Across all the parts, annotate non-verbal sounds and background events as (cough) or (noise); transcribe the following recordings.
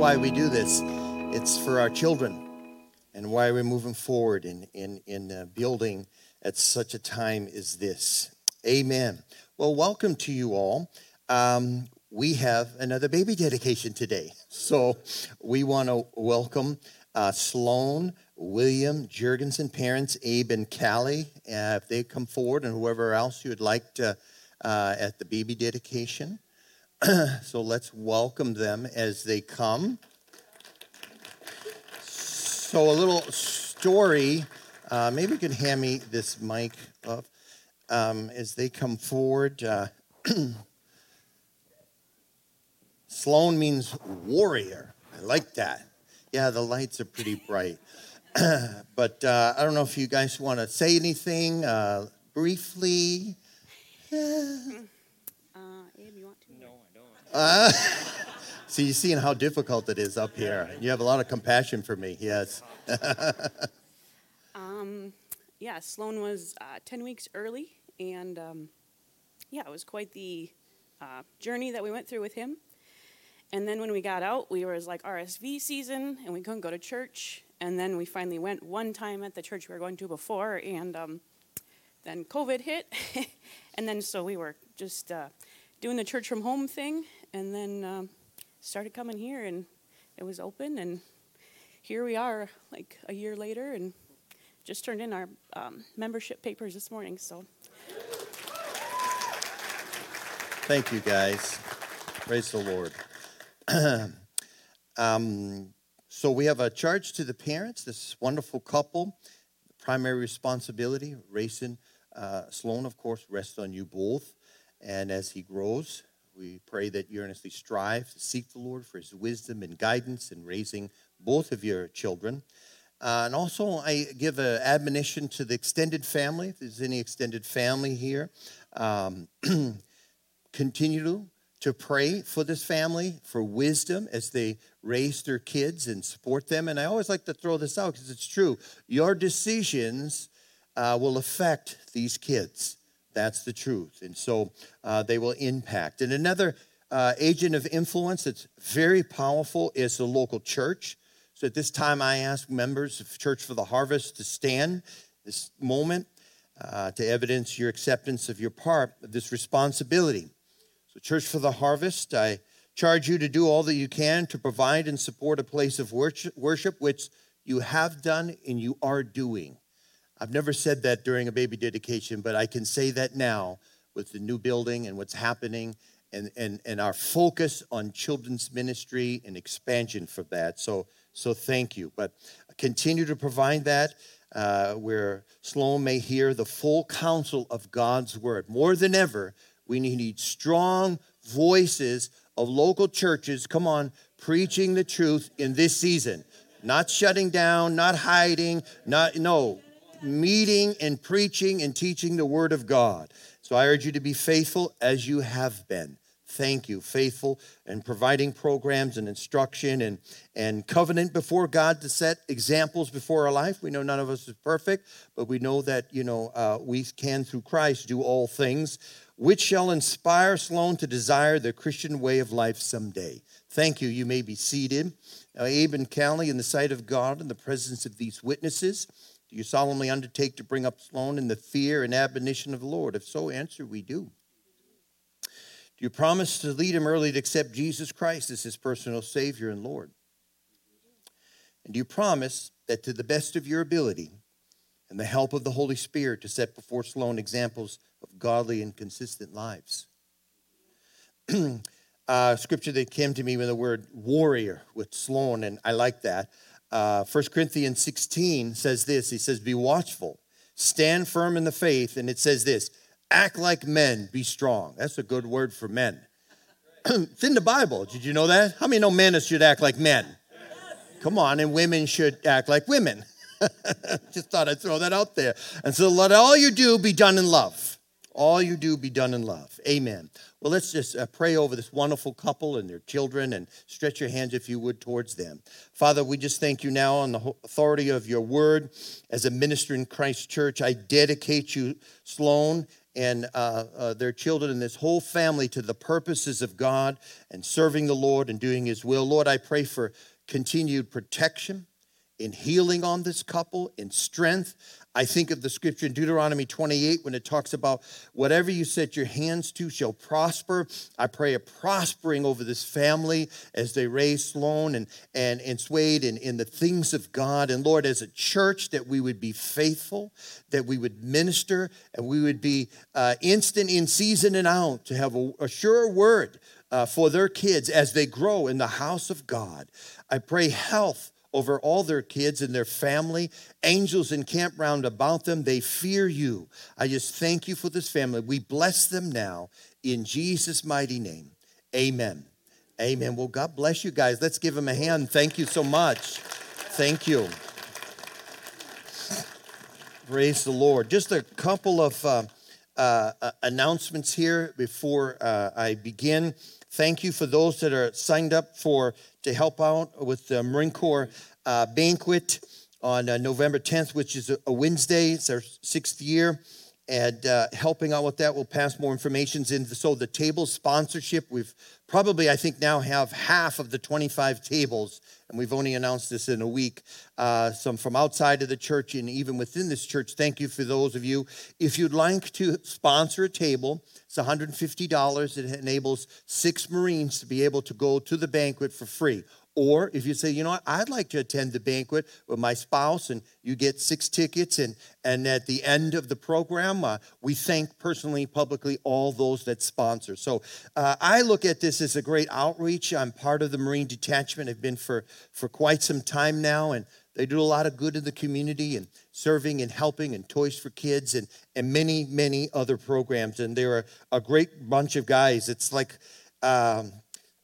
why we do this. It's for our children and why we're moving forward in, in, in uh, building at such a time as this. Amen. Well, welcome to you all. Um, we have another baby dedication today. (laughs) So we want to welcome uh, Sloan, William, Jurgensen parents, Abe and Callie, uh, if they come forward, and whoever else you would like to uh, at the baby dedication. (clears throat) so let's welcome them as they come. So, a little story. Uh, maybe you can hand me this mic up um, as they come forward. Uh, (clears throat) Sloan means warrior. I like that. Yeah, the lights are pretty bright. (clears throat) but uh, I don't know if you guys want to say anything uh, briefly. Uh, (laughs) see, you're seeing how difficult it is up here. You have a lot of compassion for me, yes. (laughs) um, yeah, Sloan was uh, 10 weeks early, and um, yeah, it was quite the uh, journey that we went through with him. And then when we got out, we were like RSV season, and we couldn't go to church. And then we finally went one time at the church we were going to before, and um, then COVID hit. (laughs) and then so we were just uh, doing the church from home thing, and then um, started coming here, and it was open, and here we are, like a year later, and just turned in our um, membership papers this morning. So, thank you, guys. Praise the Lord. (clears throat) um, so we have a charge to the parents. This wonderful couple, primary responsibility, Rayson uh, Sloan, of course, rests on you both. And as he grows, we pray that you earnestly strive to seek the Lord for his wisdom and guidance in raising both of your children. Uh, and also, I give an admonition to the extended family. If there's any extended family here, um, (clears throat) continue to, to pray for this family for wisdom as they raise their kids and support them. And I always like to throw this out because it's true. Your decisions uh, will affect these kids. That's the truth. And so uh, they will impact. And another uh, agent of influence that's very powerful is the local church. So at this time, I ask members of Church for the Harvest to stand this moment uh, to evidence your acceptance of your part of this responsibility. So, Church for the Harvest, I charge you to do all that you can to provide and support a place of worship, which you have done and you are doing. I've never said that during a baby dedication, but I can say that now with the new building and what's happening and, and, and our focus on children's ministry and expansion for that. So, so thank you. But continue to provide that uh, where Sloan may hear the full counsel of God's word. More than ever, we need strong voices of local churches, come on, preaching the truth in this season. Not shutting down, not hiding, not, no, meeting and preaching and teaching the Word of God. So I urge you to be faithful as you have been. Thank you, faithful and providing programs and instruction and, and covenant before God to set examples before our life. We know none of us is perfect, but we know that you know uh, we can through Christ do all things, which shall inspire Sloan to desire the Christian way of life someday. Thank you. You may be seated. Now, Abe and Callie, in the sight of God, in the presence of these witnesses, do you solemnly undertake to bring up Sloan in the fear and admonition of the Lord? If so, answer, we do. Do you promise to lead him early to accept Jesus Christ as his personal Savior and Lord? And do you promise that to the best of your ability and the help of the Holy Spirit to set before Sloan examples of godly and consistent lives? (clears throat) uh, scripture that came to me with the word warrior with Sloan, and I like that. Uh, 1 Corinthians 16 says this He says, Be watchful, stand firm in the faith. And it says this act like men, be strong. That's a good word for men. (clears throat) it's in the Bible. Did you know that? How many know men should act like men? Come on, and women should act like women. (laughs) Just thought I'd throw that out there. And so let all you do be done in love. All you do be done in love. Amen. Well, let's just uh, pray over this wonderful couple and their children and stretch your hands, if you would, towards them. Father, we just thank you now on the authority of your word as a minister in Christ Church. I dedicate you, Sloan, and uh, uh, their children and this whole family to the purposes of God and serving the Lord and doing His will. Lord, I pray for continued protection in healing on this couple, in strength. I think of the scripture in Deuteronomy 28 when it talks about whatever you set your hands to shall prosper. I pray a prospering over this family as they raise Sloan and, and, and Swade in, in the things of God. And Lord, as a church, that we would be faithful, that we would minister, and we would be uh, instant in season and out to have a, a sure word uh, for their kids as they grow in the house of God. I pray health over all their kids and their family. Angels encamp round about them. They fear you. I just thank you for this family. We bless them now in Jesus' mighty name. Amen. Amen. Well, God bless you guys. Let's give them a hand. Thank you so much. Thank you. Praise the Lord. Just a couple of uh, uh, uh announcements here before uh, I begin. Thank you for those that are signed up for to help out with the Marine Corps uh, banquet on uh, November 10th, which is a, a, Wednesday. It's our sixth year. And uh, helping out with that, we'll pass more information in. So the table sponsorship, we've probably, I think, now have half of the 25 tables, and we've only announced this in a week. Uh, some from outside of the church and even within this church. Thank you for those of you. If you'd like to sponsor a table, it's $150. It enables six Marines to be able to go to the banquet for free. Or if you say, you know what, I'd like to attend the banquet with my spouse, and you get six tickets, and, and at the end of the program, uh, we thank personally, publicly all those that sponsor. So uh, I look at this as a great outreach. I'm part of the Marine Detachment, I've been for, for quite some time now, and they do a lot of good in the community and serving and helping and toys for kids and, and many, many other programs. And they're a, a great bunch of guys. It's like, um,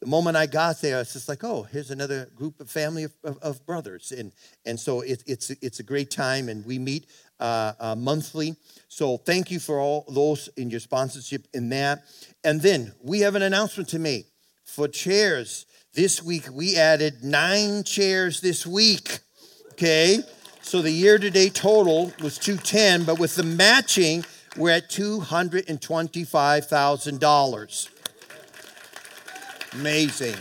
the moment I got there, it's just like, oh, here's another group of family of, of, of brothers. And, and so it, it's, it's a great time, and we meet uh, uh, monthly. So thank you for all those in your sponsorship in that. And then we have an announcement to make for chairs. This week, we added nine chairs this week. Okay? So the year to date total was 210, but with the matching, we're at $225,000. Amazing.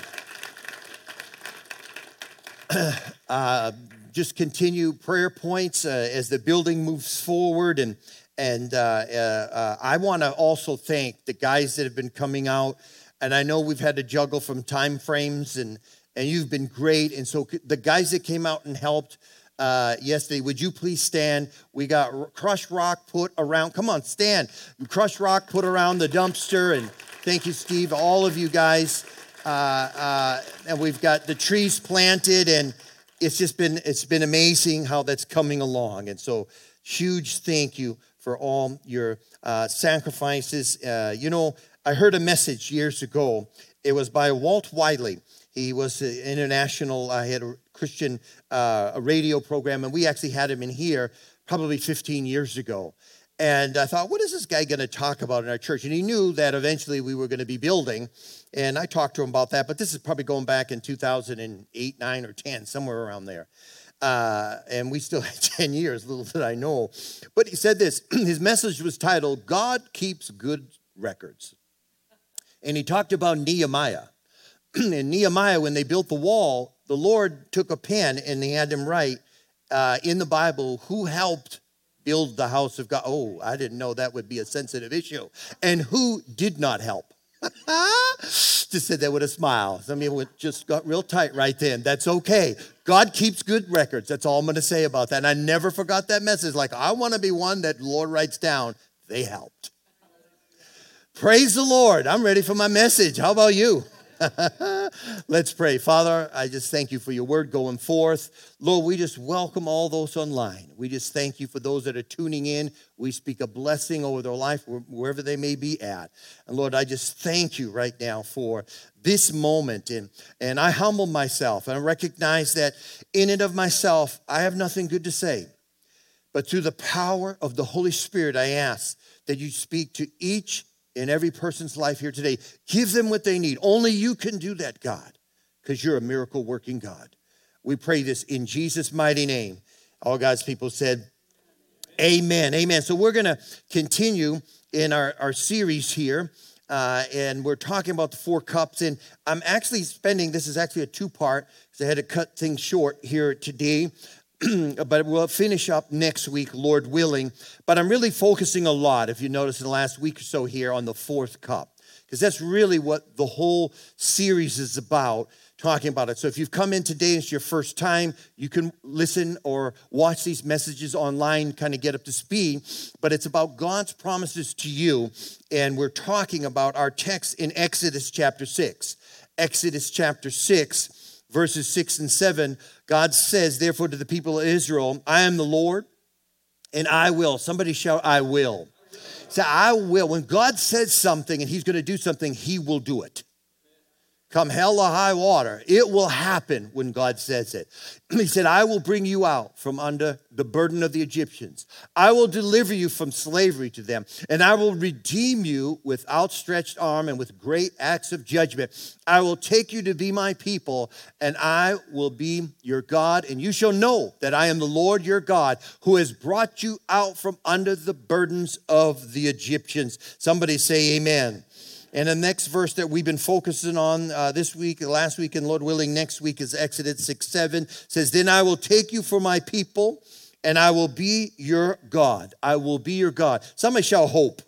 (clears throat) uh, just continue prayer points uh, as the building moves forward. And, and uh, uh, uh I want to also thank the guys that have been coming out. And I know we've had to juggle from time frames, and, and you've been great. And so the guys that came out and helped uh, yesterday, would you please stand? We got crushed rock put around. Come on, stand. Crushed rock put around the dumpster. And thank you, Steve, all of you guys. Uh, uh, and we've got the trees planted, and it's just been it's been amazing how that's coming along. And so, huge thank you for all your uh, sacrifices. Uh, you know, I heard a message years ago. It was by Walt Wiley. He was an international. I had a Christian uh, a radio program, and we actually had him in here probably 15 years ago. And I thought, what is this guy going to talk about in our church? And he knew that eventually we were going to be building. And I talked to him about that, but this is probably going back in 2008, 9, or 10, somewhere around there. Uh, and we still (laughs) had 10 years, little did I know. But he said this (clears throat) his message was titled, God Keeps Good Records. And he talked about Nehemiah. (clears throat) and Nehemiah, when they built the wall, the Lord took a pen and he had them write uh, in the Bible who helped build the house of God. Oh, I didn't know that would be a sensitive issue. And who did not help? (laughs) just said that with a smile. Some you just got real tight right then. That's okay. God keeps good records. That's all I'm going to say about that. And I never forgot that message. Like, I want to be one that Lord writes down. They helped. Praise the Lord. I'm ready for my message. How about you? (laughs) Let's pray. Father, I just thank you for your word going forth. Lord, we just welcome all those online. We just thank you for those that are tuning in. We speak a blessing over their life wherever they may be at. And Lord, I just thank you right now for this moment. And, and I humble myself and I recognize that in and of myself, I have nothing good to say. But through the power of the Holy Spirit, I ask that you speak to each in every person's life here today. Give them what they need. Only you can do that, God, because you're a miracle working God. We pray this in Jesus' mighty name. All God's people said, Amen. Amen. So we're going to continue in our, our series here. Uh, and we're talking about the four cups. And I'm actually spending, this is actually a two part, because I had to cut things short here today. (clears throat) but we'll finish up next week, Lord willing. But I'm really focusing a lot, if you notice in the last week or so here, on the fourth cup, because that's really what the whole series is about talking about it. So if you've come in today it's your first time, you can listen or watch these messages online, kind of get up to speed. But it's about God's promises to you. And we're talking about our text in Exodus chapter 6. Exodus chapter 6, verses 6 and 7. God says, Therefore, to the people of Israel, I am the Lord, and I will. Somebody shout, I will. Say, I will. When God says something and He's going to do something, He will do it come hell or high water. It will happen when God says it. (clears throat) he said, I will bring you out from under the burden of the Egyptians. I will deliver you from slavery to them, and I will redeem you with outstretched arm and with great acts of judgment. I will take you to be my people, and I will be your God, and you shall know that I am the Lord your God who has brought you out from under the burdens of the Egyptians. Somebody say, Amen. And the next verse that we've been focusing on uh, this week, last week, and Lord willing, next week is Exodus 6 7 says, Then I will take you for my people, and I will be your God. I will be your God. Somebody shall hope.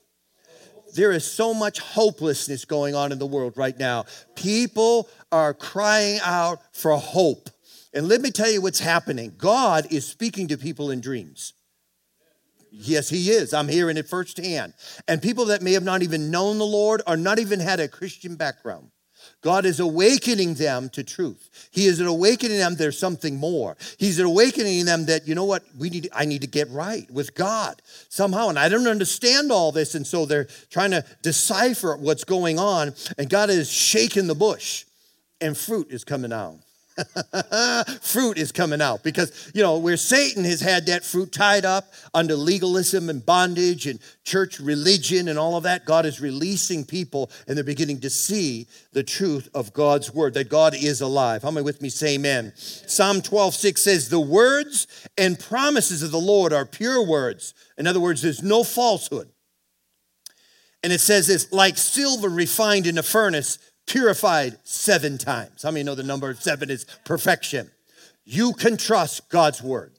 There is so much hopelessness going on in the world right now. People are crying out for hope. And let me tell you what's happening God is speaking to people in dreams. Yes, he is. I'm hearing it firsthand. And people that may have not even known the Lord or not even had a Christian background. God is awakening them to truth. He is awakening them there's something more. He's awakening them that you know what we need I need to get right with God somehow and I don't understand all this and so they're trying to decipher what's going on and God is shaking the bush and fruit is coming out. (laughs) fruit is coming out because, you know, where Satan has had that fruit tied up under legalism and bondage and church religion and all of that, God is releasing people and they're beginning to see the truth of God's word, that God is alive. How many with me say amen? Psalm 12, 6 says, The words and promises of the Lord are pure words. In other words, there's no falsehood. And it says this like silver refined in a furnace purified seven times. How many know the number seven is perfection? You can trust God's word.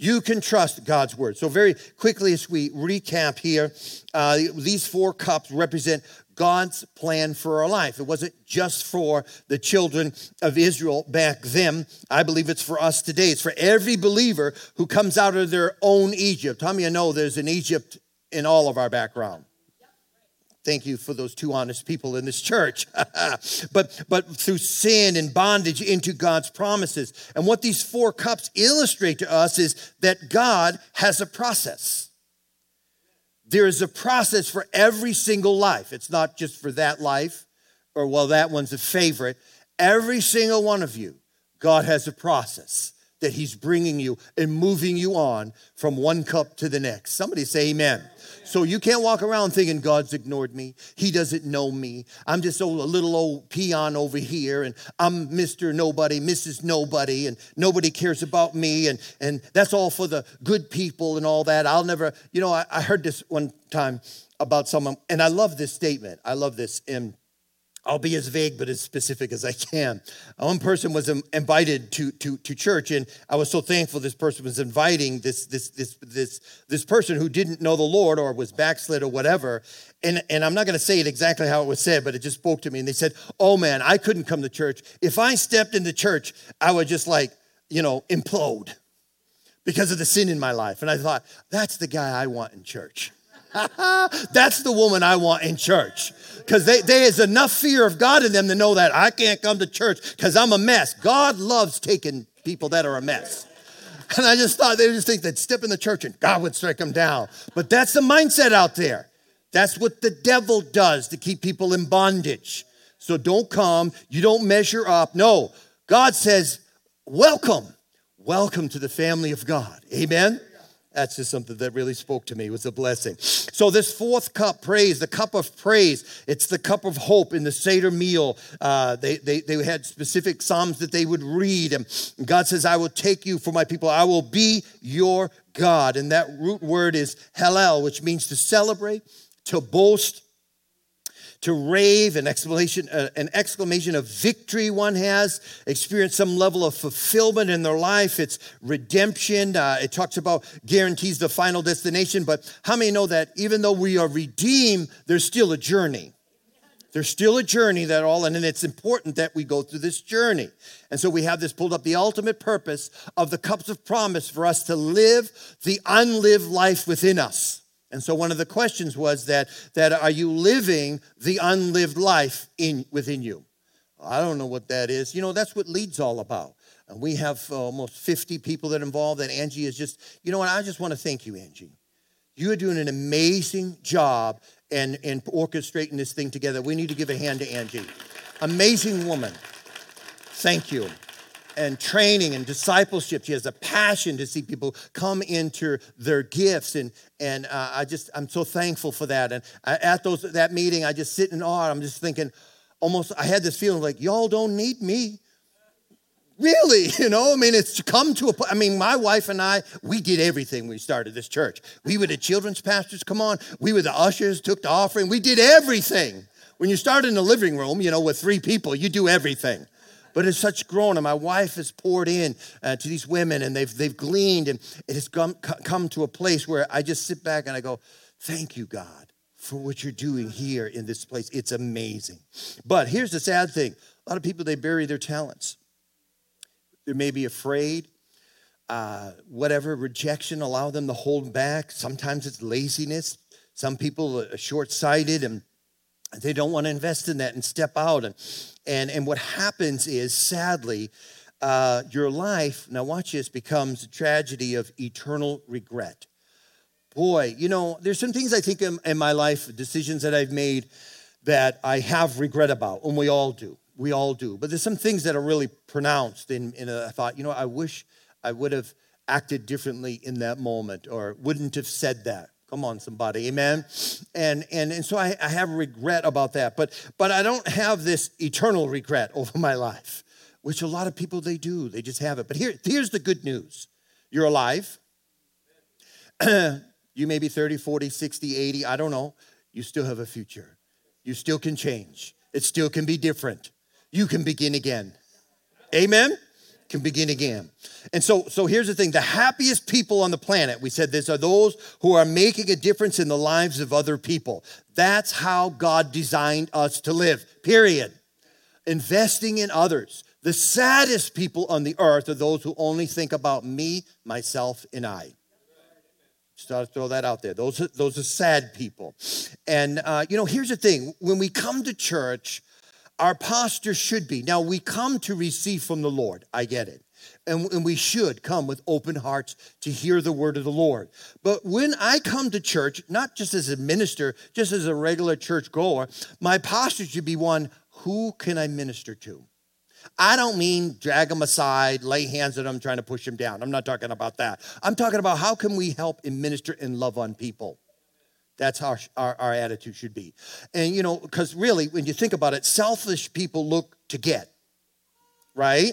You can trust God's word. So, very quickly, as we recap here, uh, these four cups represent God's plan for our life. It wasn't just for the children of Israel back then. I believe it's for us today. It's for every believer who comes out of their own Egypt. How many you know there's an Egypt in all of our background? Thank you for those two honest people in this church. (laughs) but, but through sin and bondage into God's promises. And what these four cups illustrate to us is that God has a process. There is a process for every single life. It's not just for that life or, well, that one's a favorite. Every single one of you, God has a process that He's bringing you and moving you on from one cup to the next. Somebody say, Amen. So you can't walk around thinking God's ignored me. He doesn't know me. I'm just a little old peon over here, and I'm Mr. Nobody, Mrs. Nobody, and nobody cares about me, and, and that's all for the good people and all that. I'll never, you know, I, I heard this one time about someone, and I love this statement. I love this. And I'll be as vague but as specific as I can. One person was invited to, to, to church, and I was so thankful this person was inviting this, this, this, this, this person who didn't know the Lord or was backslid or whatever. And, and I'm not going to say it exactly how it was said, but it just spoke to me. And they said, Oh man, I couldn't come to church. If I stepped into church, I would just like, you know, implode because of the sin in my life. And I thought, That's the guy I want in church. (laughs) That's the woman I want in church. Because they is enough fear of God in them to know that I can't come to church because I'm a mess. God loves taking people that are a mess. (laughs) And I just thought they just think they'd step in the church and God would strike them down. But that's the mindset out there. That's what the devil does to keep people in bondage. So don't come, you don't measure up. No, God says, Welcome, welcome to the family of God. Amen. That's just something that really spoke to me. It was a blessing. So, this fourth cup, praise, the cup of praise, it's the cup of hope in the Seder meal. Uh, they, they, they had specific Psalms that they would read. And God says, I will take you for my people, I will be your God. And that root word is hallel, which means to celebrate, to boast, to rave, an exclamation, uh, an exclamation of victory one has, experience some level of fulfillment in their life. It's redemption. Uh, it talks about guarantees the final destination. But how many know that even though we are redeemed, there's still a journey? There's still a journey that all, and it's important that we go through this journey. And so we have this pulled up the ultimate purpose of the cups of promise for us to live the unlived life within us. And so one of the questions was that, that are you living the unlived life in, within you? I don't know what that is. You know, that's what Lead's all about. And we have uh, almost 50 people that are involved, and Angie is just, you know what, I just want to thank you, Angie. You are doing an amazing job and, and orchestrating this thing together. We need to give a hand to Angie. Amazing woman. Thank you and training and discipleship. She has a passion to see people come into their gifts, and and uh, I just I'm so thankful for that. And I, at those that meeting, I just sit in awe. I'm just thinking, almost I had this feeling like y'all don't need me. Really, (laughs) you know, I mean, it's come to a I mean, my wife and I, we did everything we started this church. We were the children's pastors, come on. We were the ushers, took the offering. We did everything. When you start in the living room, you know, with three people, you do everything but it's such grown and my wife has poured in uh, to these women and they've, they've gleaned and it has come, come to a place where i just sit back and i go thank you god for what you're doing here in this place. It's amazing. But here's the sad thing. A lot of people they bury their talents. They may be afraid uh, whatever rejection allow them to hold back. Sometimes it's laziness. Some people are short-sighted and they don't want to invest in that and step out and and, and what happens is, sadly, uh, your life, now watch this, becomes a tragedy of eternal regret. Boy, you know, there's some things I think in, in my life, decisions that I've made that I have regret about, and we all do. We all do. But there's some things that are really pronounced. In, in a, thought, you know, I wish I would have acted differently in that moment or wouldn't have said that. Come on, somebody, amen. And and and so I, I have regret about that, but but I don't have this eternal regret over my life, which a lot of people they do. They just have it. But here, here's the good news: you're alive. (clears throat) you may be 30, 40, 60, 80, I don't know. You still have a future. You still can change. It still can be different. You can begin again. Amen can begin again. And so, so here's the thing the happiest people on the planet, we said this, are those who are making a difference in the lives of other people. That's how God designed us to live, period. Investing in others. The saddest people on the earth are those who only think about me, myself, and I. Just to throw that out there. Those are, those are sad people. And, uh, you know, here's the thing when we come to church, our posture should be. Now, we come to receive from the Lord. I get it. And, we should come with open hearts to hear the word of the Lord. But when I come to church, not just as a minister, just as a regular church goer, my posture should be one who can I minister to? I don't mean drag them aside, lay hands on them, trying to push them down. I'm not talking about that. I'm talking about how can we help and minister and love on people. That's how our, our attitude should be. And, you know, because really, when you think about it, selfish people look to get, right?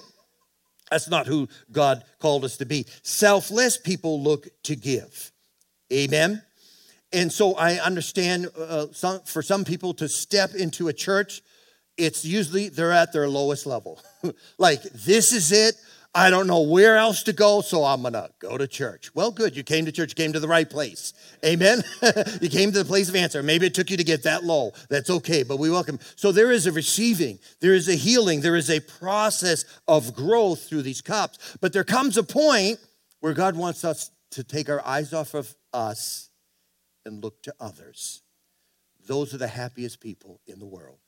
That's not who God called us to be. Selfless people look to give. Amen? And so I understand uh, some, for some people to step into a church, it's usually they're at their lowest level. (laughs) like, this is it. I don't know where else to go, so I'm going to go to church. Well, good. You came to church, came to the right place. Amen. (laughs) you came to the place of answer. Maybe it took you to get that low. That's okay, but we welcome. So there is a receiving, there is a healing, there is a process of growth through these cups. But there comes a point where God wants us to take our eyes off of us and look to others. Those are the happiest people in the world.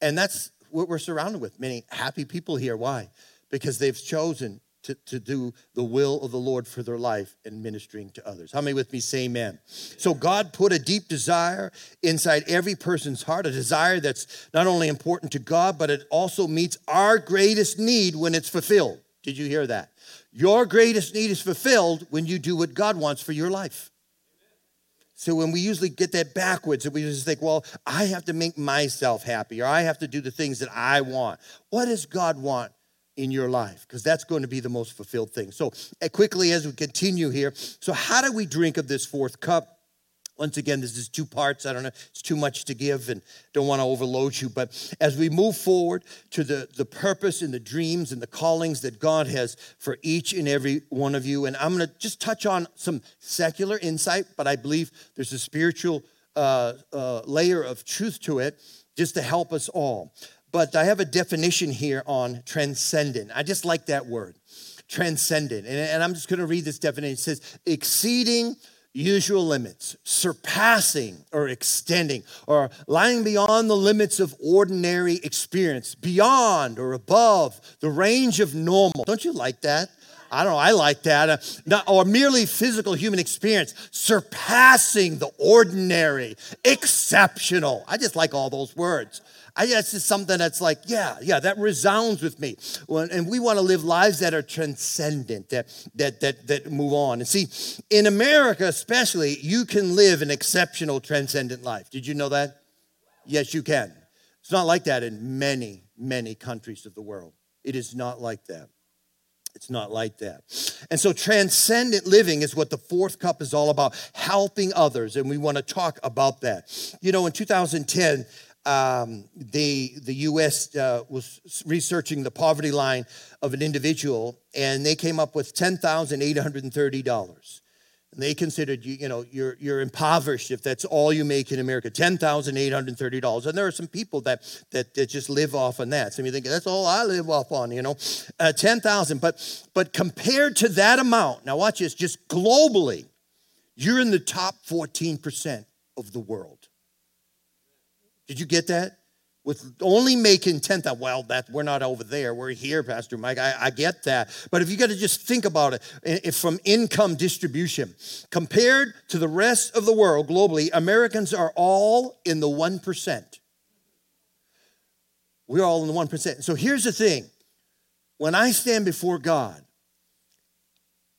And that's what we're surrounded with many happy people here. Why? Because they've chosen to, to do the will of the Lord for their life and ministering to others. How many with me say amen? So God put a deep desire inside every person's heart, a desire that's not only important to God, but it also meets our greatest need when it's fulfilled. Did you hear that? Your greatest need is fulfilled when you do what God wants for your life. So when we usually get that backwards, and we just think, well, I have to make myself happy, or I have to do the things that I want. What does God want in your life because that's going to be the most fulfilled thing. So, uh, quickly as we continue here, so how do we drink of this fourth cup? Once again, this is two parts. I don't know, it's too much to give and don't want to overload you. But as we move forward to the, the purpose and the dreams and the callings that God has for each and every one of you, and I'm going to just touch on some secular insight, but I believe there's a spiritual uh, uh, layer of truth to it just to help us all. But I have a definition here on transcendent. I just like that word, transcendent. And, and I'm just going to read this definition. It says, exceeding usual limits, surpassing or extending, or lying beyond the limits of ordinary experience, beyond or above the range of normal. Don't you like that? I don't know, I like that. Uh, not, or merely physical human experience, surpassing the ordinary, exceptional. I just like all those words. I that's just something that's like, yeah, yeah, that resounds with me. And we want to live lives that are transcendent, that that that that move on. And see, in America especially, you can live an exceptional, transcendent life. Did you know that? Yes, you can. It's not like that in many, many countries of the world. It is not like that. It's not like that. And so, transcendent living is what the fourth cup is all about helping others. And we want to talk about that. You know, in 2010, um, the, the US uh, was researching the poverty line of an individual, and they came up with $10,830. And they considered you, you know, you're, you're impoverished if that's all you make in America, $10,830. And there are some people that, that, that just live off on that. So you think, that's all I live off on, you know, uh, 10,000. But, but compared to that amount, now watch this, just globally, you're in the top 14% of the world. Did you get that? With only making 10,000, well, that we're not over there. We're here, Pastor Mike. I, I get that. But if you got to just think about it if from income distribution, compared to the rest of the world globally, Americans are all in the 1%. We're all in the 1%. So here's the thing when I stand before God,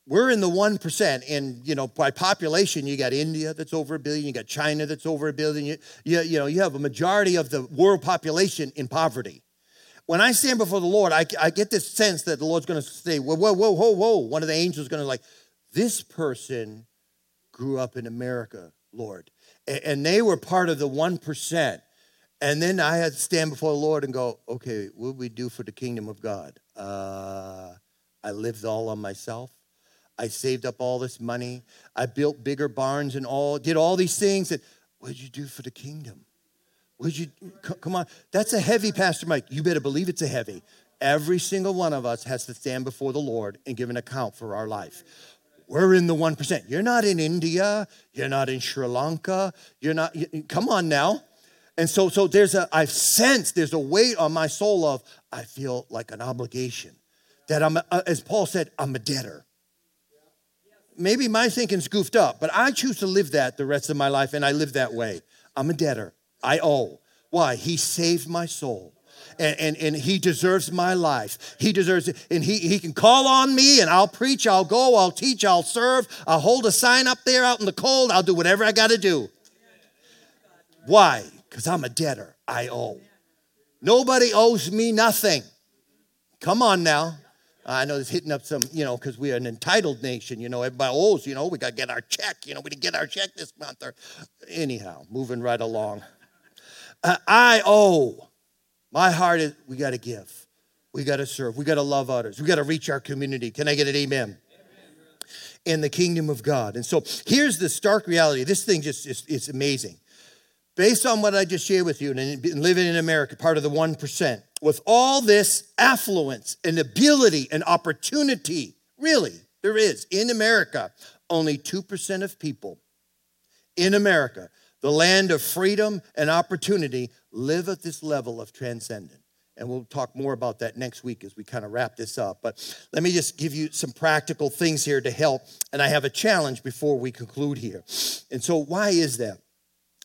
we're in the 1% and you know by population you got india that's over a billion you got china that's over a billion you, you, you know you have a majority of the world population in poverty. When i stand before the lord i, I get this sense that the lord's going to say whoa whoa whoa whoa whoa. One of the angels is going to like this person grew up in america lord. And, and they were part of the 1% and then i had to stand before the lord and go okay what do we do for the kingdom of god? Uh, i lived all on myself I saved up all this money. I built bigger barns and all, did all these things. And what did you do for the kingdom? What did you, come on. That's a heavy, Pastor Mike. You better believe it's a heavy. Every single one of us has to stand before the Lord and give an account for our life. We're in the 1%. You're not in India. You're not in Sri Lanka. You're not, come on now. And so, so there's a, I've sensed there's a weight on my soul of, I feel like an obligation. That I'm, as Paul said, I'm a debtor maybe my thinking's goofed up, but I choose to live that the rest of my life, and I live that way. I'm a debtor. I owe. Why? He saved my soul. And, and, and he deserves my life. He deserves it. And he, he can call on me and I'll preach, I'll go, I'll teach, I'll serve, I'll hold a sign up there out in the cold, I'll do whatever I got to do. Why? Because I'm a debtor. I owe. Nobody owes me nothing. Come on now. I know it's hitting up some, you know, because we're an entitled nation, you know, everybody owes, you know, we got to get our check, you know, we didn't get our check this month. Or anyhow, moving right along. Uh, I owe. My heart is, we got to give. We got to serve. We got to love others. We got to reach our community. Can I get an amen? In the kingdom of God. And so here's the stark reality. This thing just is it's amazing. Based on what I just shared with you and living in America, part of the 1%, with all this affluence and ability and opportunity, really, there is in America, only 2% of people in America, the land of freedom and opportunity, live at this level of transcendence. And we'll talk more about that next week as we kind of wrap this up. But let me just give you some practical things here to help. And I have a challenge before we conclude here. And so, why is that?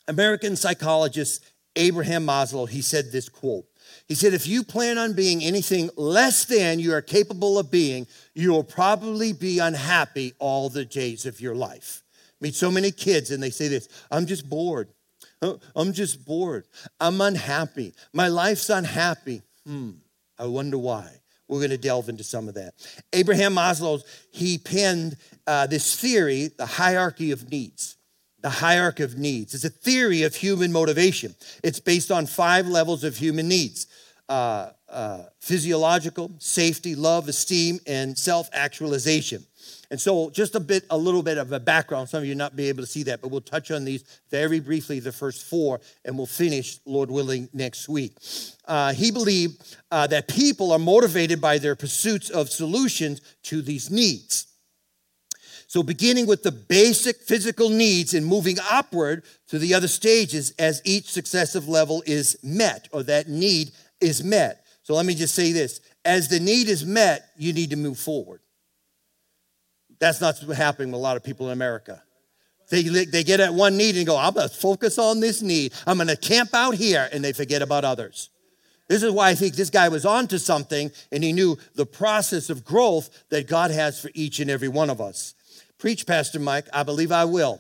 American psychologist Abraham Maslow, he said this quote he said, if you plan on being anything less than you are capable of being, you will probably be unhappy all the days of your life. meet so many kids and they say this I'm just bored. I'm just bored. I'm unhappy. My life's unhappy. Hmm, I wonder why. We're going to delve into some of that. Abraham Maslow, he penned uh, this theory, the hierarchy of needs. The hierarchy of needs. It's a theory of human motivation. It's based on five levels of human needs uh, uh, physiological, safety, love, esteem, and self actualization. And so, just a bit, a little bit of a background. Some of you not be able to see that, but we'll touch on these very briefly, the first four, and we'll finish, Lord willing, next week. Uh, he believed uh, that people are motivated by their pursuits of solutions to these needs. So, beginning with the basic physical needs and moving upward to the other stages as each successive level is met or that need is met. So, let me just say this as the need is met, you need to move forward. That's not happening with a lot of people in America. They, they get at one need and go, I'm going to focus on this need. I'm going to camp out here, and they forget about others. This is why I think this guy was onto something and he knew the process of growth that God has for each and every one of us. Preach, Pastor Mike. I believe I will.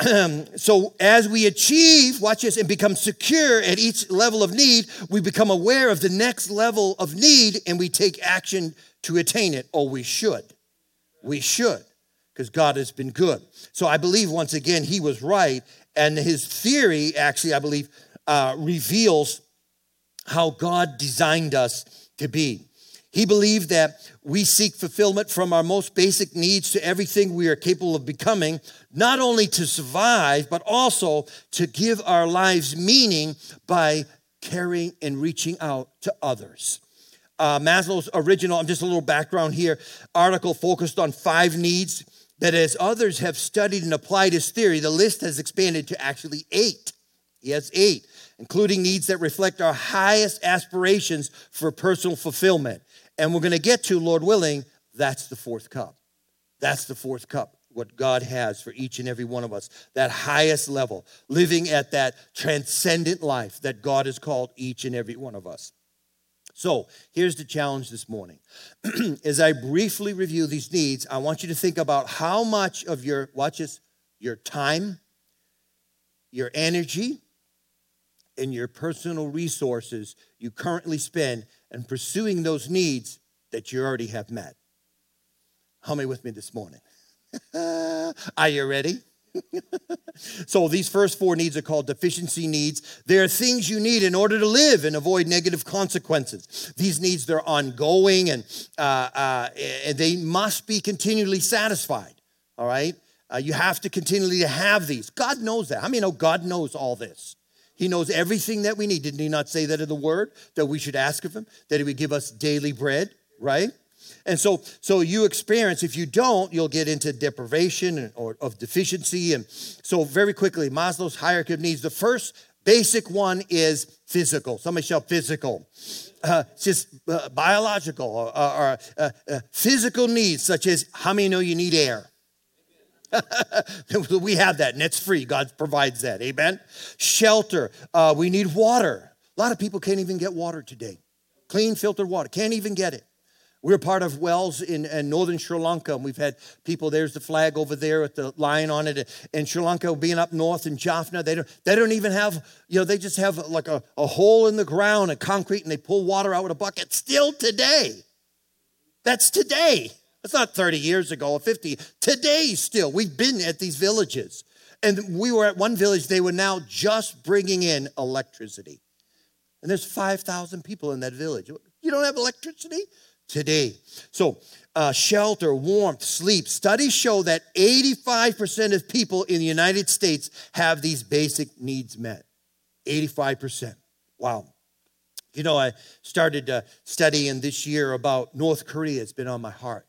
(clears throat) so as we achieve, watch this, and become secure at each level of need, we become aware of the next level of need and we take action to attain it, or we should. We should, because God has been good. So I believe once again he was right, and his theory actually, I believe, uh, reveals how God designed us to be. He believed that we seek fulfillment from our most basic needs to everything we are capable of becoming, not only to survive, but also to give our lives meaning by caring and reaching out to others. Uh, Maslow's original, I'm just a little background here, article focused on five needs that, as others have studied and applied his theory, the list has expanded to actually eight. He has eight, including needs that reflect our highest aspirations for personal fulfillment. And we're going to get to, Lord willing, that's the fourth cup. That's the fourth cup, what God has for each and every one of us. That highest level, living at that transcendent life that God has called each and every one of us. So here's the challenge this morning. (clears throat) As I briefly review these needs, I want you to think about how much of your, watch this, your time, your energy, and your personal resources you currently spend in pursuing those needs that you already have met. How many with me this morning? (laughs) Are you ready? (laughs) so these first four needs are called deficiency needs. They are things you need in order to live and avoid negative consequences. These needs they're ongoing and uh, uh, they must be continually satisfied. All right, uh, you have to continually have these. God knows that. I mean, know God knows all this. He knows everything that we need. Didn't He not say that in the Word that we should ask of Him that He would give us daily bread? Right. And so, so you experience, if you don't, you'll get into deprivation or of deficiency. And so, very quickly, Maslow's hierarchy of needs. The first basic one is physical. Somebody shout physical. Uh, just uh, biological or, or uh, uh, physical needs, such as how many know you need air? (laughs) we have that, and it's free. God provides that. Amen. Shelter. Uh, we need water. A lot of people can't even get water today. Clean, filtered water. Can't even get it. We're part of wells in, in, northern Sri Lanka, and we've had people. There's the flag over there with the lion on it. In Sri Lanka, being up north in Jaffna, they don't, they don't even have, you know, they just have like a, a hole in the ground, a concrete, and they pull water out with a bucket. Still today. That's today. That's not 30 years ago or 50. Today, still, we've been at these villages. And we were at one village, they were now just bringing in electricity. And there's 5,000 people in that village. You don't have electricity? today. So, uh, shelter, warmth, sleep. Studies show that 85% of people in the United States have these basic needs met. 85%. Wow. You know, I started uh, studying this year about North Korea. It's been on my heart.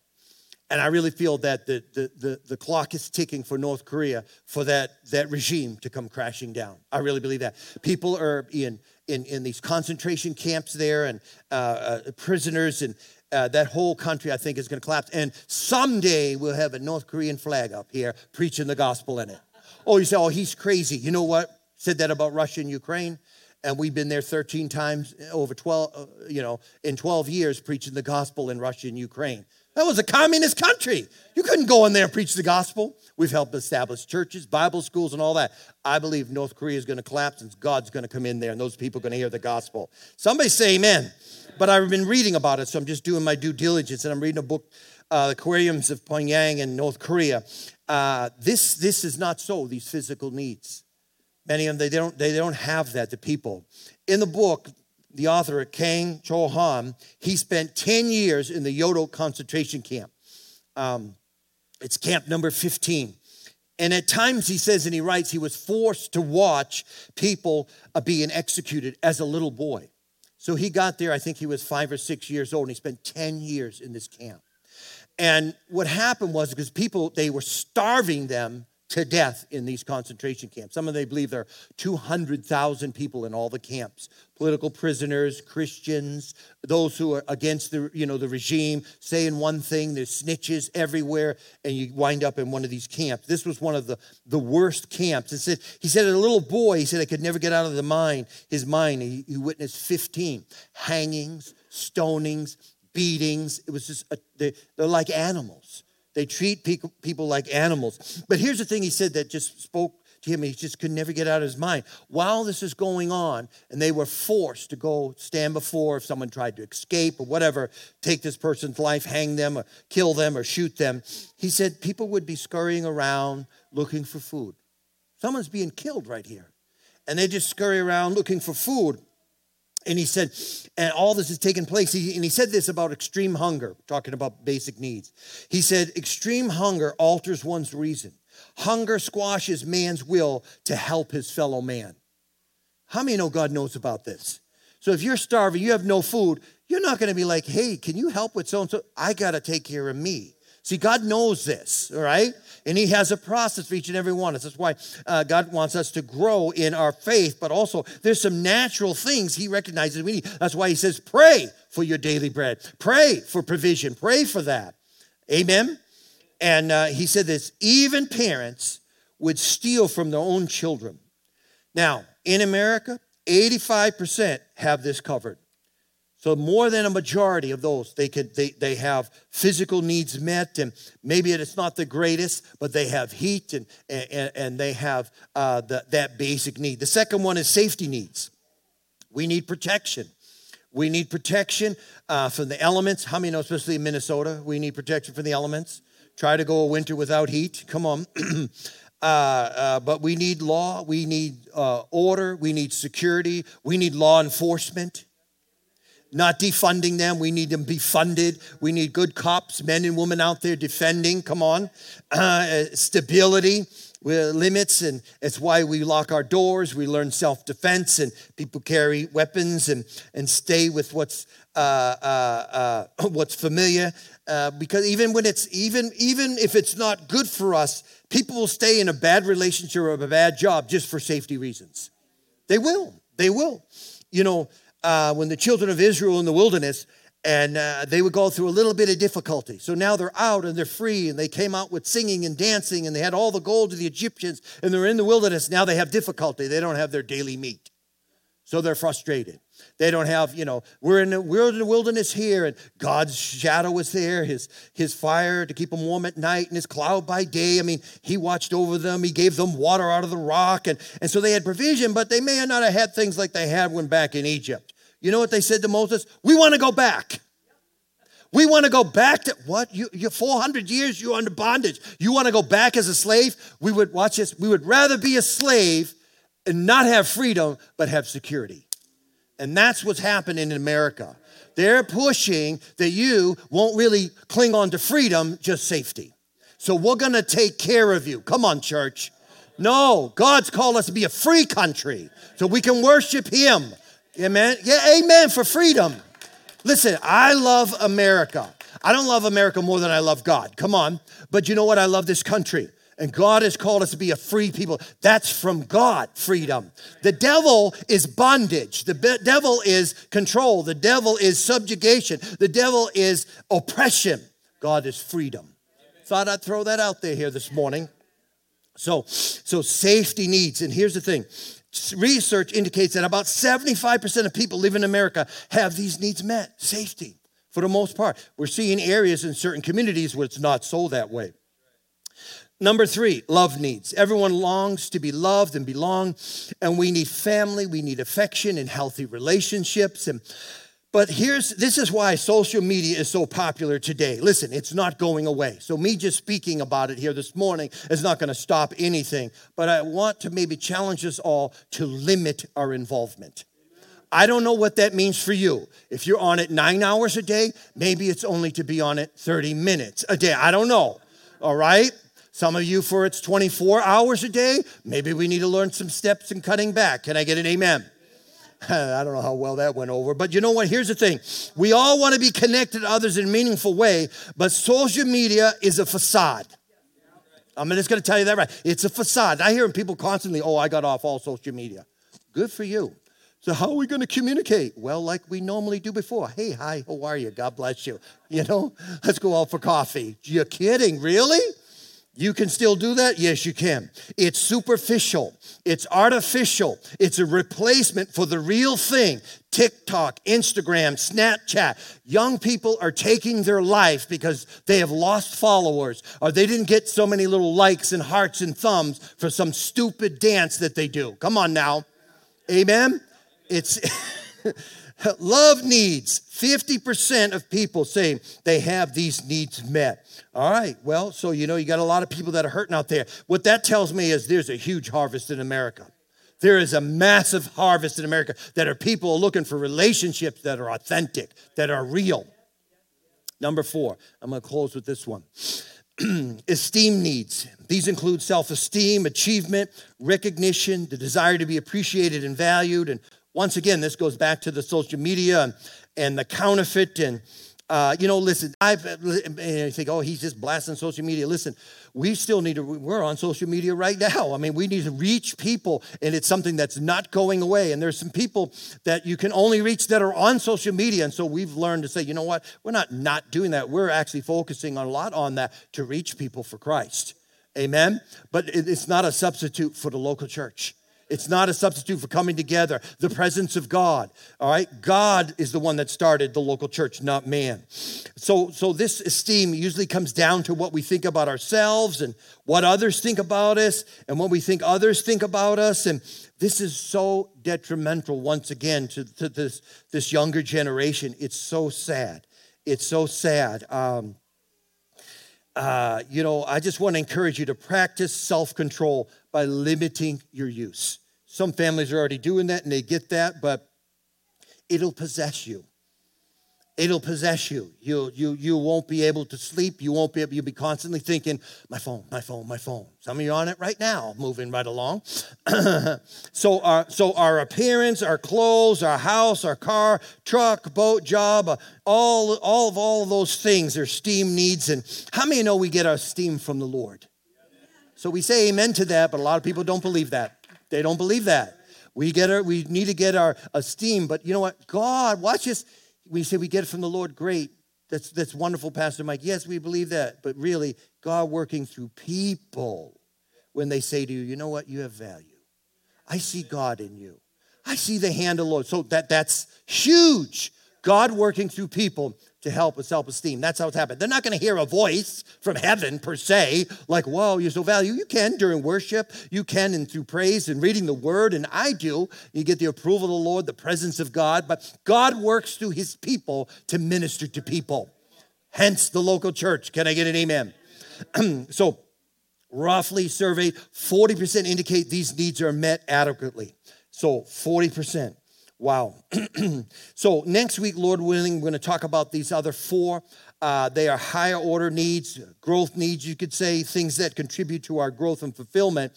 And I really feel that the, the, the, the, clock is ticking for North Korea for that, that regime to come crashing down. I really believe that. People are in, in, in these concentration camps there and uh, uh, prisoners, and uh, that whole country, I think, is going to collapse. And someday we'll have a North Korean flag up here preaching the gospel in it. Oh, you say, oh, he's crazy. You know what? Said that about Russia and Ukraine. And we've been there 13 times over 12, uh, you know, in 12 years preaching the gospel in Russia and Ukraine. That was a communist country. You couldn't go in there and preach the gospel. We've helped establish churches, Bible schools, and all that. I believe North Korea is going to collapse and God's going to come in there and those people are going to hear the gospel. Somebody say amen. But I've been reading about it, so I'm just doing my due diligence and I'm reading a book, uh, The Aquariums of Pyongyang in North Korea. Uh, this, this is not so, these physical needs. Many of them, they don't, they don't have that, the people. In the book, the author, of Kang Chol-hwan, he spent 10 years in the Yodok concentration camp. Um, it's camp number 15. And at times, he says and he writes, he was forced to watch people uh, being executed as a little boy. So he got there, I think he was five or six years old, and he spent 10 years in this camp. And what happened was because people, they were starving them to death in these concentration camps. Some of them believe there are 200,000 people in all the camps. Political prisoners, Christians, those who are against the, you know, the regime, saying one thing, there's snitches everywhere, and you wind up in one of these camps. This was one of the, the worst camps. It said, he said, a little boy, he said, I could never get out of the mind, his mind. He, he witnessed 15 hangings, stonings, beatings. It was just, a, they, they're like animals. They treat people like animals. But here's the thing he said that just spoke to him. He just could never get out of his mind. While this is going on, and they were forced to go stand before if someone tried to escape or whatever, take this person's life, hang them, or kill them, or shoot them, he said people would be scurrying around looking for food. Someone's being killed right here. And they just scurry around looking for food. And he said, and all this is taking place. He, and he said this about extreme hunger, talking about basic needs. He said, extreme hunger alters one's reason. Hunger squashes man's will to help his fellow man. How many know God knows about this? So if you're starving, you have no food, you're not going to be like, hey, can you help with so and so? I got to take care of me. See, God knows this, all right? And He has a process for each and every one of us. That's why uh, God wants us to grow in our faith, but also there's some natural things He recognizes we need. That's why He says, pray for your daily bread, pray for provision, pray for that. Amen? And uh, He said this even parents would steal from their own children. Now, in America, 85% have this covered. So more than a majority of those, they could they, they have physical needs met, and maybe it's not the greatest, but they have heat and and, and they have uh, the, that basic need. The second one is safety needs. We need protection. We need protection uh, from the elements. How many know, especially in Minnesota, we need protection from the elements? Try to go a winter without heat. Come on. (clears throat) uh, uh, but we need law. We need uh, order. We need security. We need law enforcement not defunding them. We need them be funded. We need good cops, men and women out there defending. Come on. (clears throat) Uh, stability with limits, and it's why we lock our doors. We learn self defense, and people carry weapons and, and stay with what's, uh, uh, uh (clears throat) what's familiar. Uh, because even when it's even even if it's not good for us, people will stay in a bad relationship or a bad job just for safety reasons. They will. They will. You know, uh, when the children of Israel in the wilderness, and uh, they would go through a little bit of difficulty. So now they're out and they're free, and they came out with singing and dancing, and they had all the gold of the Egyptians, and they're in the wilderness. Now they have difficulty. They don't have their daily meat. So they're frustrated. They don't have, you know, we're in the, we're in the wilderness here, and God's shadow is there, his, his fire to keep them warm at night, and his cloud by day. I mean, he watched over them, he gave them water out of the rock, and, and so they had provision, but they may not have had things like they had when back in Egypt. You know what they said to Moses? We want to go back. We want to go back to what? You, you're 400 years, you're under bondage. You want to go back as a slave? We would, watch this, we would rather be a slave and not have freedom, but have security. And that's what's happening in America. They're pushing that you won't really cling on to freedom, just safety. So we're going to take care of you. Come on, church. No, God's called us to be a free country so we can worship Him. Amen. Yeah, amen for freedom. Listen, I love America. I don't love America more than I love God. Come on. But you know what? I love this country. And God has called us to be a free people. That's from God, freedom. The devil is bondage. The be- devil is control. The devil is subjugation. The devil is oppression. God is freedom. Thought I'd throw that out there here this morning. So, so safety needs. And here's the thing research indicates that about 75% of people living in America have these needs met safety for the most part. We're seeing areas in certain communities where it's not so that way. Number three, love needs. Everyone longs to be loved and belong, and we need family, we need affection and healthy relationships. And but here's this is why social media is so popular today. Listen, it's not going away. So me just speaking about it here this morning is not going to stop anything. But I want to maybe challenge us all to limit our involvement. I don't know what that means for you. If you're on it nine hours a day, maybe it's only to be on it 30 minutes a day. I don't know. All right? Some of you, for it's 24 hours a day, maybe we need to learn some steps in cutting back. Can I get an amen? (laughs) I don't know how well that went over, but you know what? Here's the thing. We all want to be connected to others in a meaningful way, but social media is a facade. I'm just going to tell you that right. It's a facade. I hear people constantly, oh, I got off all social media. Good for you. So, how are we going to communicate? Well, like we normally do before. Hey, hi, how are you? God bless you. You know, (laughs) let's go out for coffee. You're kidding, really? You can still do that? Yes, you can. It's superficial, it's artificial, it's a replacement for the real thing. TikTok, Instagram, Snapchat. Young people are taking their life because they have lost followers or they didn't get so many little likes and hearts and thumbs for some stupid dance that they do. Come on now. Amen. It's (laughs) love needs. 50% of people say they have these needs met. All right, well, so you know, you got a lot of people that are hurting out there. What that tells me is there's a huge harvest in America. There is a massive harvest in America that are people looking for relationships that are authentic, that are real. Number four, I'm gonna close with this one. (clears throat) esteem needs. These include self esteem, achievement, recognition, the desire to be appreciated and valued. And once again, this goes back to the social media and, the counterfeit and uh, you know, listen, I've, and you think, oh, he's just blasting social media. Listen, we still need to, we're on social media right now. I mean, we need to reach people, and it's something that's not going away. And there's some people that you can only reach that are on social media. And so we've learned to say, you know what? We're not not doing that. We're actually focusing on a lot on that to reach people for Christ. Amen? But it's not a substitute for the local church. It's not a substitute for coming together, the presence of God. All right? God is the one that started the local church, not man. So, so this esteem usually comes down to what we think about ourselves and what others think about us and what we think others think about us. And this is so detrimental, once again, to, to this, this younger generation. It's so sad. It's so sad. Um, uh, you know, I just want to encourage you to practice self control by limiting your use. Some families are already doing that and they get that, but it'll possess you. It'll possess you. You, you, you won't be able to sleep. You won't be able, you'll be constantly thinking, my phone, my phone, my phone. Some of you are on it right now, moving right along. (clears throat) so, our, so our appearance, our clothes, our house, our car, truck, boat, job, all, all of all of those things are steam needs. And how many know we get our steam from the Lord? So we say amen to that, but a lot of people don't believe that. They don't believe that. We get our, we need to get our esteem, but you know what? God, watch this we say we get it from the Lord, great. That's, that's wonderful, Pastor Mike. Yes, we believe that. But really, God working through people when they say to you, you know what, you have value. I see God in you. I see the hand of the Lord. So that, that's huge. God working through people to help with self esteem. That's how it's happened. They're not going to hear a voice from heaven per se, like, whoa, you're so valuable. You can during worship, you can and through praise and reading the word, and I do. You get the approval of the Lord, the presence of God, but God works through his people to minister to people. Hence the local church. Can I get an amen? (clears throat) so, roughly surveyed, 40% indicate these needs are met adequately. So, 40%. Wow. (clears throat) so, next week, Lord willing, we're going to talk about these other four. Uh, they are higher order needs, growth needs, you could say, things that contribute to our growth and fulfillment.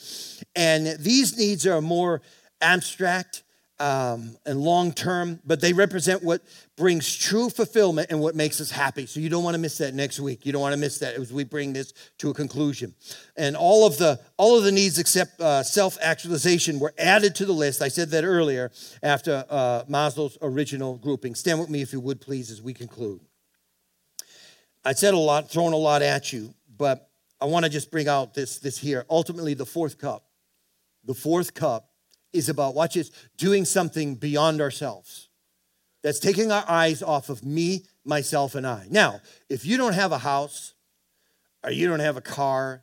And these needs are more abstract um, and long term, but they represent what brings true fulfillment and what makes us happy. So you don't want to miss that next week. You don't want to miss that as we bring this to a conclusion. And all of the all of the needs except uh, self actualization were added to the list. I said that earlier after uh, Maslow's original grouping. Stand with me if you would, please, as we conclude. I said a lot, thrown a lot at you, but I want to just bring out this this here. Ultimately, the fourth cup. The fourth cup is about, watch this, doing something beyond ourselves. that's taking our eyes off of me, myself, and I. Now, if you don't have a house or you don't have a car,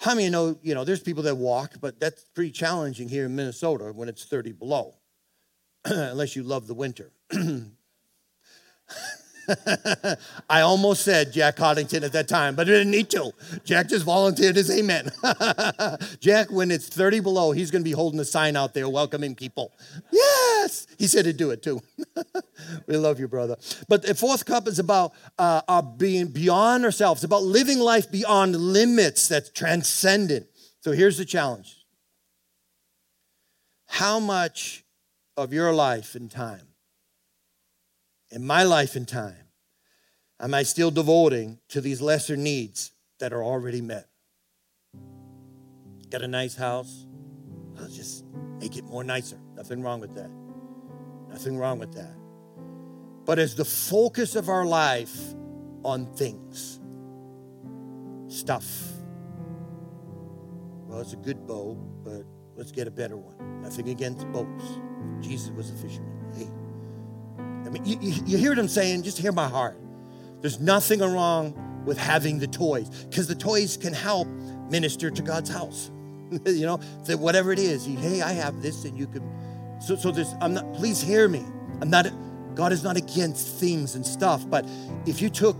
how many know, you know, there's people that walk, but that's pretty challenging here in Minnesota when it's 30 below, (clears throat) unless you love the winter. (clears throat) (laughs) I almost said Jack Coddington at that time, but I didn't need to. Jack just volunteered his amen. (laughs) Jack, when it's 30 below, he's going to be holding a sign out there welcoming people. Yes! He said to do it too. (laughs) we love you, brother. But the fourth cup is about uh, our being beyond ourselves, about living life beyond limits that's transcendent. So here's the challenge How much of your life and time in my life and time am I still devoting to these lesser needs that are already met? Got a nice house? I'll just make it more nicer. Nothing wrong with that. Nothing wrong with that. But as the focus of our life on things, stuff. Well, it's a good bow, but let's get a better one. Nothing against boats. Jesus was a fisherman. I mean, you, you, you hear what I'm saying? Just hear my heart. There's nothing wrong with having the toys because the toys can help minister to God's house. (laughs) you know, that whatever it is, hey, I have this, and you can. So, so there's. I'm not. Please hear me. I'm not. God is not against things and stuff, but if you took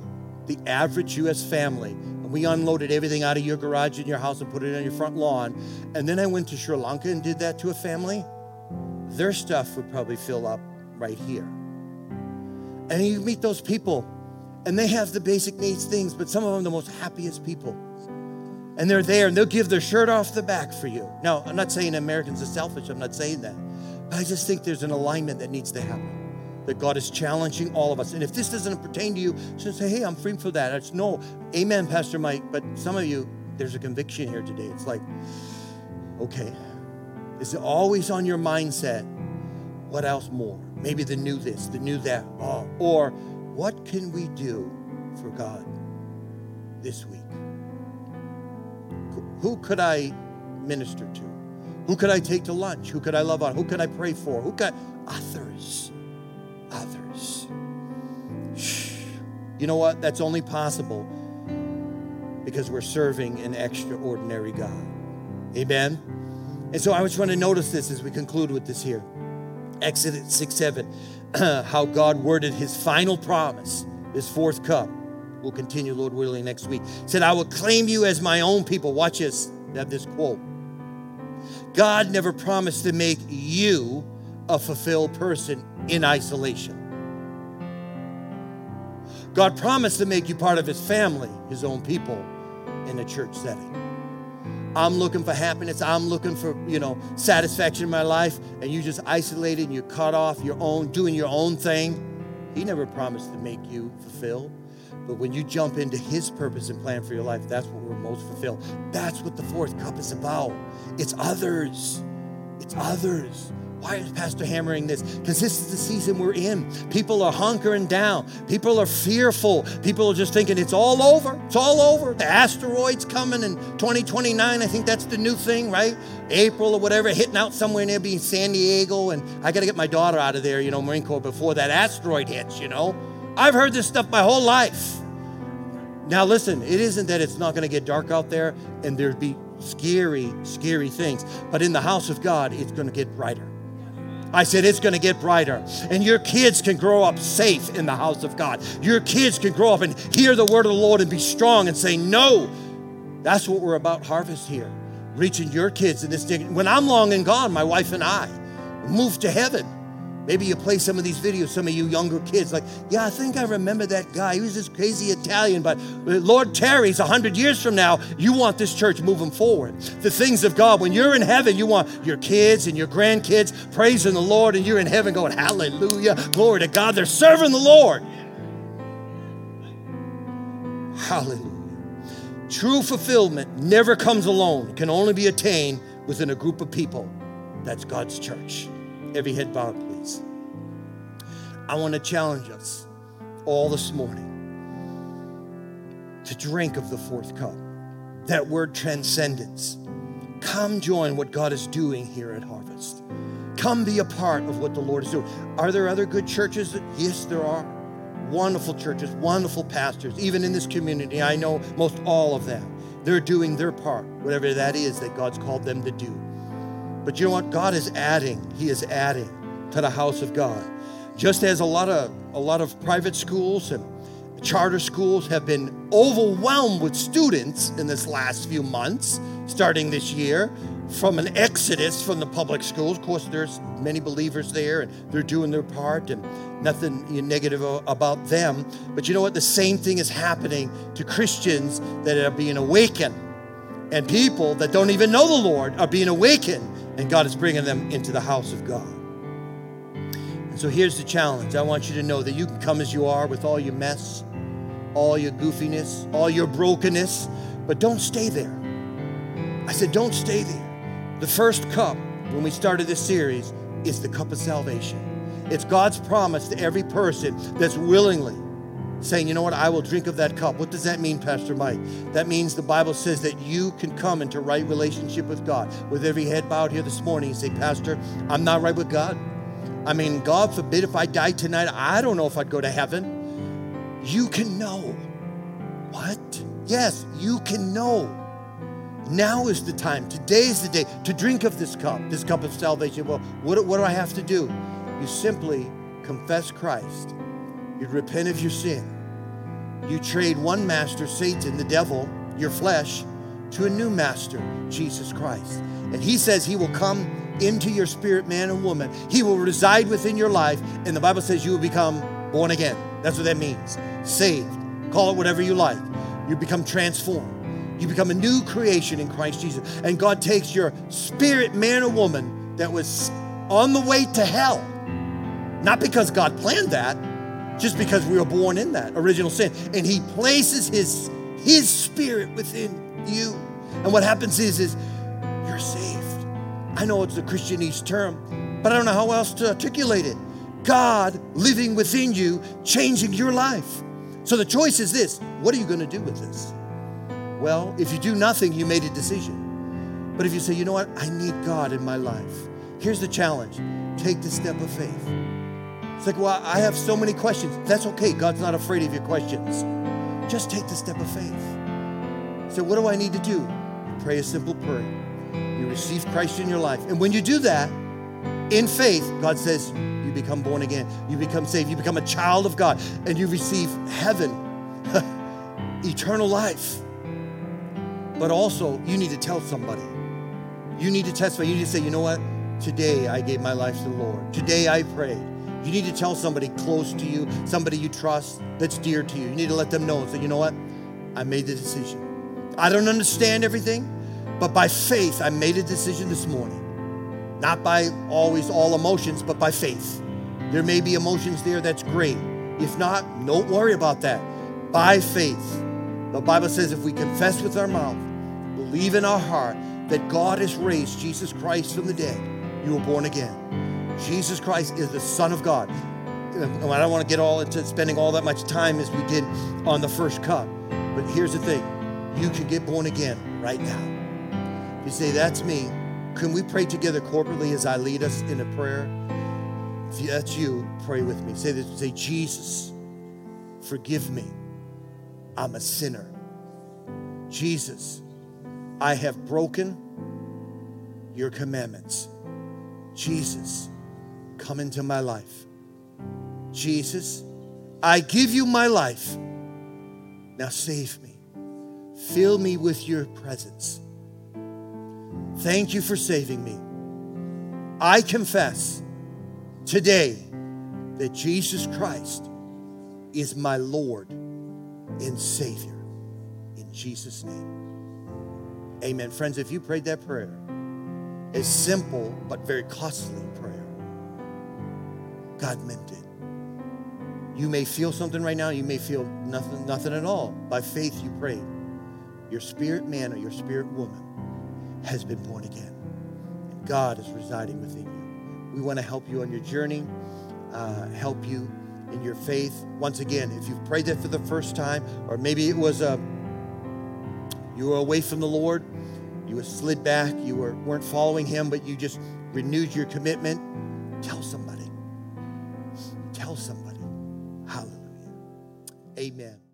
the average U.S. family and we unloaded everything out of your garage in your house and put it on your front lawn, and then I went to Sri Lanka and did that to a family, their stuff would probably fill up right here. And you meet those people, and they have the basic needs things, but some of them the most happiest people. And they're there, and they'll give their shirt off the back for you. Now, I'm not saying Americans are selfish, I'm not saying that. But I just think there's an alignment that needs to happen. That God is challenging all of us. And if this doesn't pertain to you, just say, hey, I'm free for that. It's no, amen, Pastor Mike. But some of you, there's a conviction here today. It's like, okay, is it always on your mindset? What else more? Maybe the new this, the new that. Oh, or what can we do for God this week? Who could I minister to? Who could I take to lunch? Who could I love on? Who could I pray for? Who could others? Others. You know what? That's only possible because we're serving an extraordinary God. Amen. And so I just want to notice this as we conclude with this here. Exodus 6 7, (clears throat) how God worded his final promise, his fourth cup. We'll continue, Lord willing, next week. Said, I will claim you as my own people. Watch this. Have this quote. God never promised to make you a fulfilled person in isolation. God promised to make you part of his family, his own people, in a church setting. I'm looking for happiness. I'm looking for, you know, satisfaction in my life. And you just isolated and you're cut off your own, doing your own thing. He never promised to make you fulfilled. But when you jump into his purpose and plan for your life, that's what we're most fulfilled. That's what the fourth cup is about. It's others. It's others. Why is Pastor hammering this? Because this is the season we're in. People are hunkering down. People are fearful. People are just thinking it's all over. It's all over. The asteroid's coming in 2029. I think that's the new thing, right? April or whatever, hitting out somewhere near being San Diego. And I got to get my daughter out of there, you know, Marine Corps, before that asteroid hits, you know. I've heard this stuff my whole life. Now, listen, it isn't that it's not going to get dark out there and there'd be scary, scary things. But in the house of God, it's going to get brighter. I said, it's going to get brighter. And your kids can grow up safe in the house of God. Your kids can grow up and hear the word of the Lord and be strong and say, no. That's what we're about harvest here. Reaching your kids in this day. When I'm long and gone, my wife and I move to heaven. Maybe you play some of these videos, some of you younger kids, like, yeah, I think I remember that guy. He was this crazy Italian, but uh, Lord tarries 100 years from now, you want this church moving forward. The things of God. When you're in heaven, you want your kids and your grandkids praising the Lord, and you're in heaven going, hallelujah, glory to God. They're serving the Lord. Hallelujah. True fulfillment never comes alone, can only be attained within a group of people. That's God's church. Every head bowed. I want to challenge us all this morning to drink of the fourth cup. That word transcendence. Come join what God is doing here at Harvest. Come be a part of what the Lord is doing. Are there other good churches? Yes, there are. Wonderful churches, wonderful pastors, even in this community. I know most all of them. They're doing their part, whatever that is that God's called them to do. But you know what? God is adding. He is adding to the house of God. Just as a lot of a lot of private schools and charter schools have been overwhelmed with students in this last few months, starting this year, from an exodus from the public schools. Of course, there's many believers there and they're doing their part and nothing negative about them. But you know what? The same thing is happening to Christians that are being awakened. And people that don't even know the Lord are being awakened, and God is bringing them into the house of God. And so here's the challenge I want you to know that you can come as you are with all your mess, all your goofiness, all your brokenness, but don't stay there. I said, don't stay there. The first cup, when we started this series, is the cup of salvation. It's God's promise to every person that's willingly saying, you know what, I will drink of that cup. What does that mean, Pastor Mike? That means the Bible says that you can come into right relationship with God. With every head bowed here this morning, you say, Pastor, I'm not right with God. I mean, God forbid if I die tonight, I don't know if I'd go to heaven. You can know. What? Yes, you can know. Now is the time. Today is the day to drink of this cup, this cup of salvation. Well, what, what do I have to do? You simply confess Christ. You repent of your sin. You trade one master, Satan, the devil, your flesh, to a new master, Jesus Christ. And he says he will come into your spirit, man and woman. He will reside within your life. And the Bible says you will become born again. That's what that means. Saved. Call it whatever you like. You become transformed. You become a new creation in Christ Jesus. And God takes your spirit, man or woman, that was on the way to hell. Not because God planned that, just because we were born in that original sin. And He places His, His spirit within you. And what happens is, is you're saved. I know it's a Christianese term, but I don't know how else to articulate it. God living within you, changing your life. So the choice is this what are you going to do with this? Well, if you do nothing, you made a decision. But if you say, you know what, I need God in my life, here's the challenge take the step of faith. It's like, well, I have so many questions. That's okay. God's not afraid of your questions. Just take the step of faith. So, what do I need to do? Pray a simple prayer. Receive Christ in your life. And when you do that, in faith, God says, you become born again. You become saved. You become a child of God. And you receive heaven, (laughs) eternal life. But also, you need to tell somebody. You need to testify. You need to say, you know what? Today I gave my life to the Lord. Today I prayed. You need to tell somebody close to you, somebody you trust that's dear to you. You need to let them know and say, you know what? I made the decision. I don't understand everything, but by faith, I made a decision this morning. Not by always all emotions, but by faith. There may be emotions there, that's great. If not, don't worry about that. By faith. The Bible says if we confess with our mouth believe in our heart that God has raised Jesus Christ from the dead, you were born again. Jesus Christ is the Son of God. I don't want to get all into spending all that much time as we did on the first cup. But here's the thing you can get born again right now. You say, That's me, can we pray together corporately as I lead us in a prayer? If that's you, pray with me. Say this, say, Jesus, forgive me. I'm a sinner. Jesus, I have broken your commandments. Jesus, come into my life. Jesus, I give you my life. Now save me. Fill me with your presence. Thank you for saving me. I confess today that Jesus Christ is my Lord and Savior. In Jesus' name. Amen. Friends, if you prayed that prayer, a simple but very costly prayer, God meant it. You may feel something right now, you may feel nothing, nothing at all. By faith, you prayed. Your spirit man or your spirit woman has been born again. And God is residing within you. We want to help you on your journey, uh, help you in your faith. Once again, if you've prayed that for the first time, or maybe it was a you were away from the Lord, you were slid back, you were, weren't following Him, but you just renewed your commitment, tell somebody. Tell somebody. Hallelujah. Amen.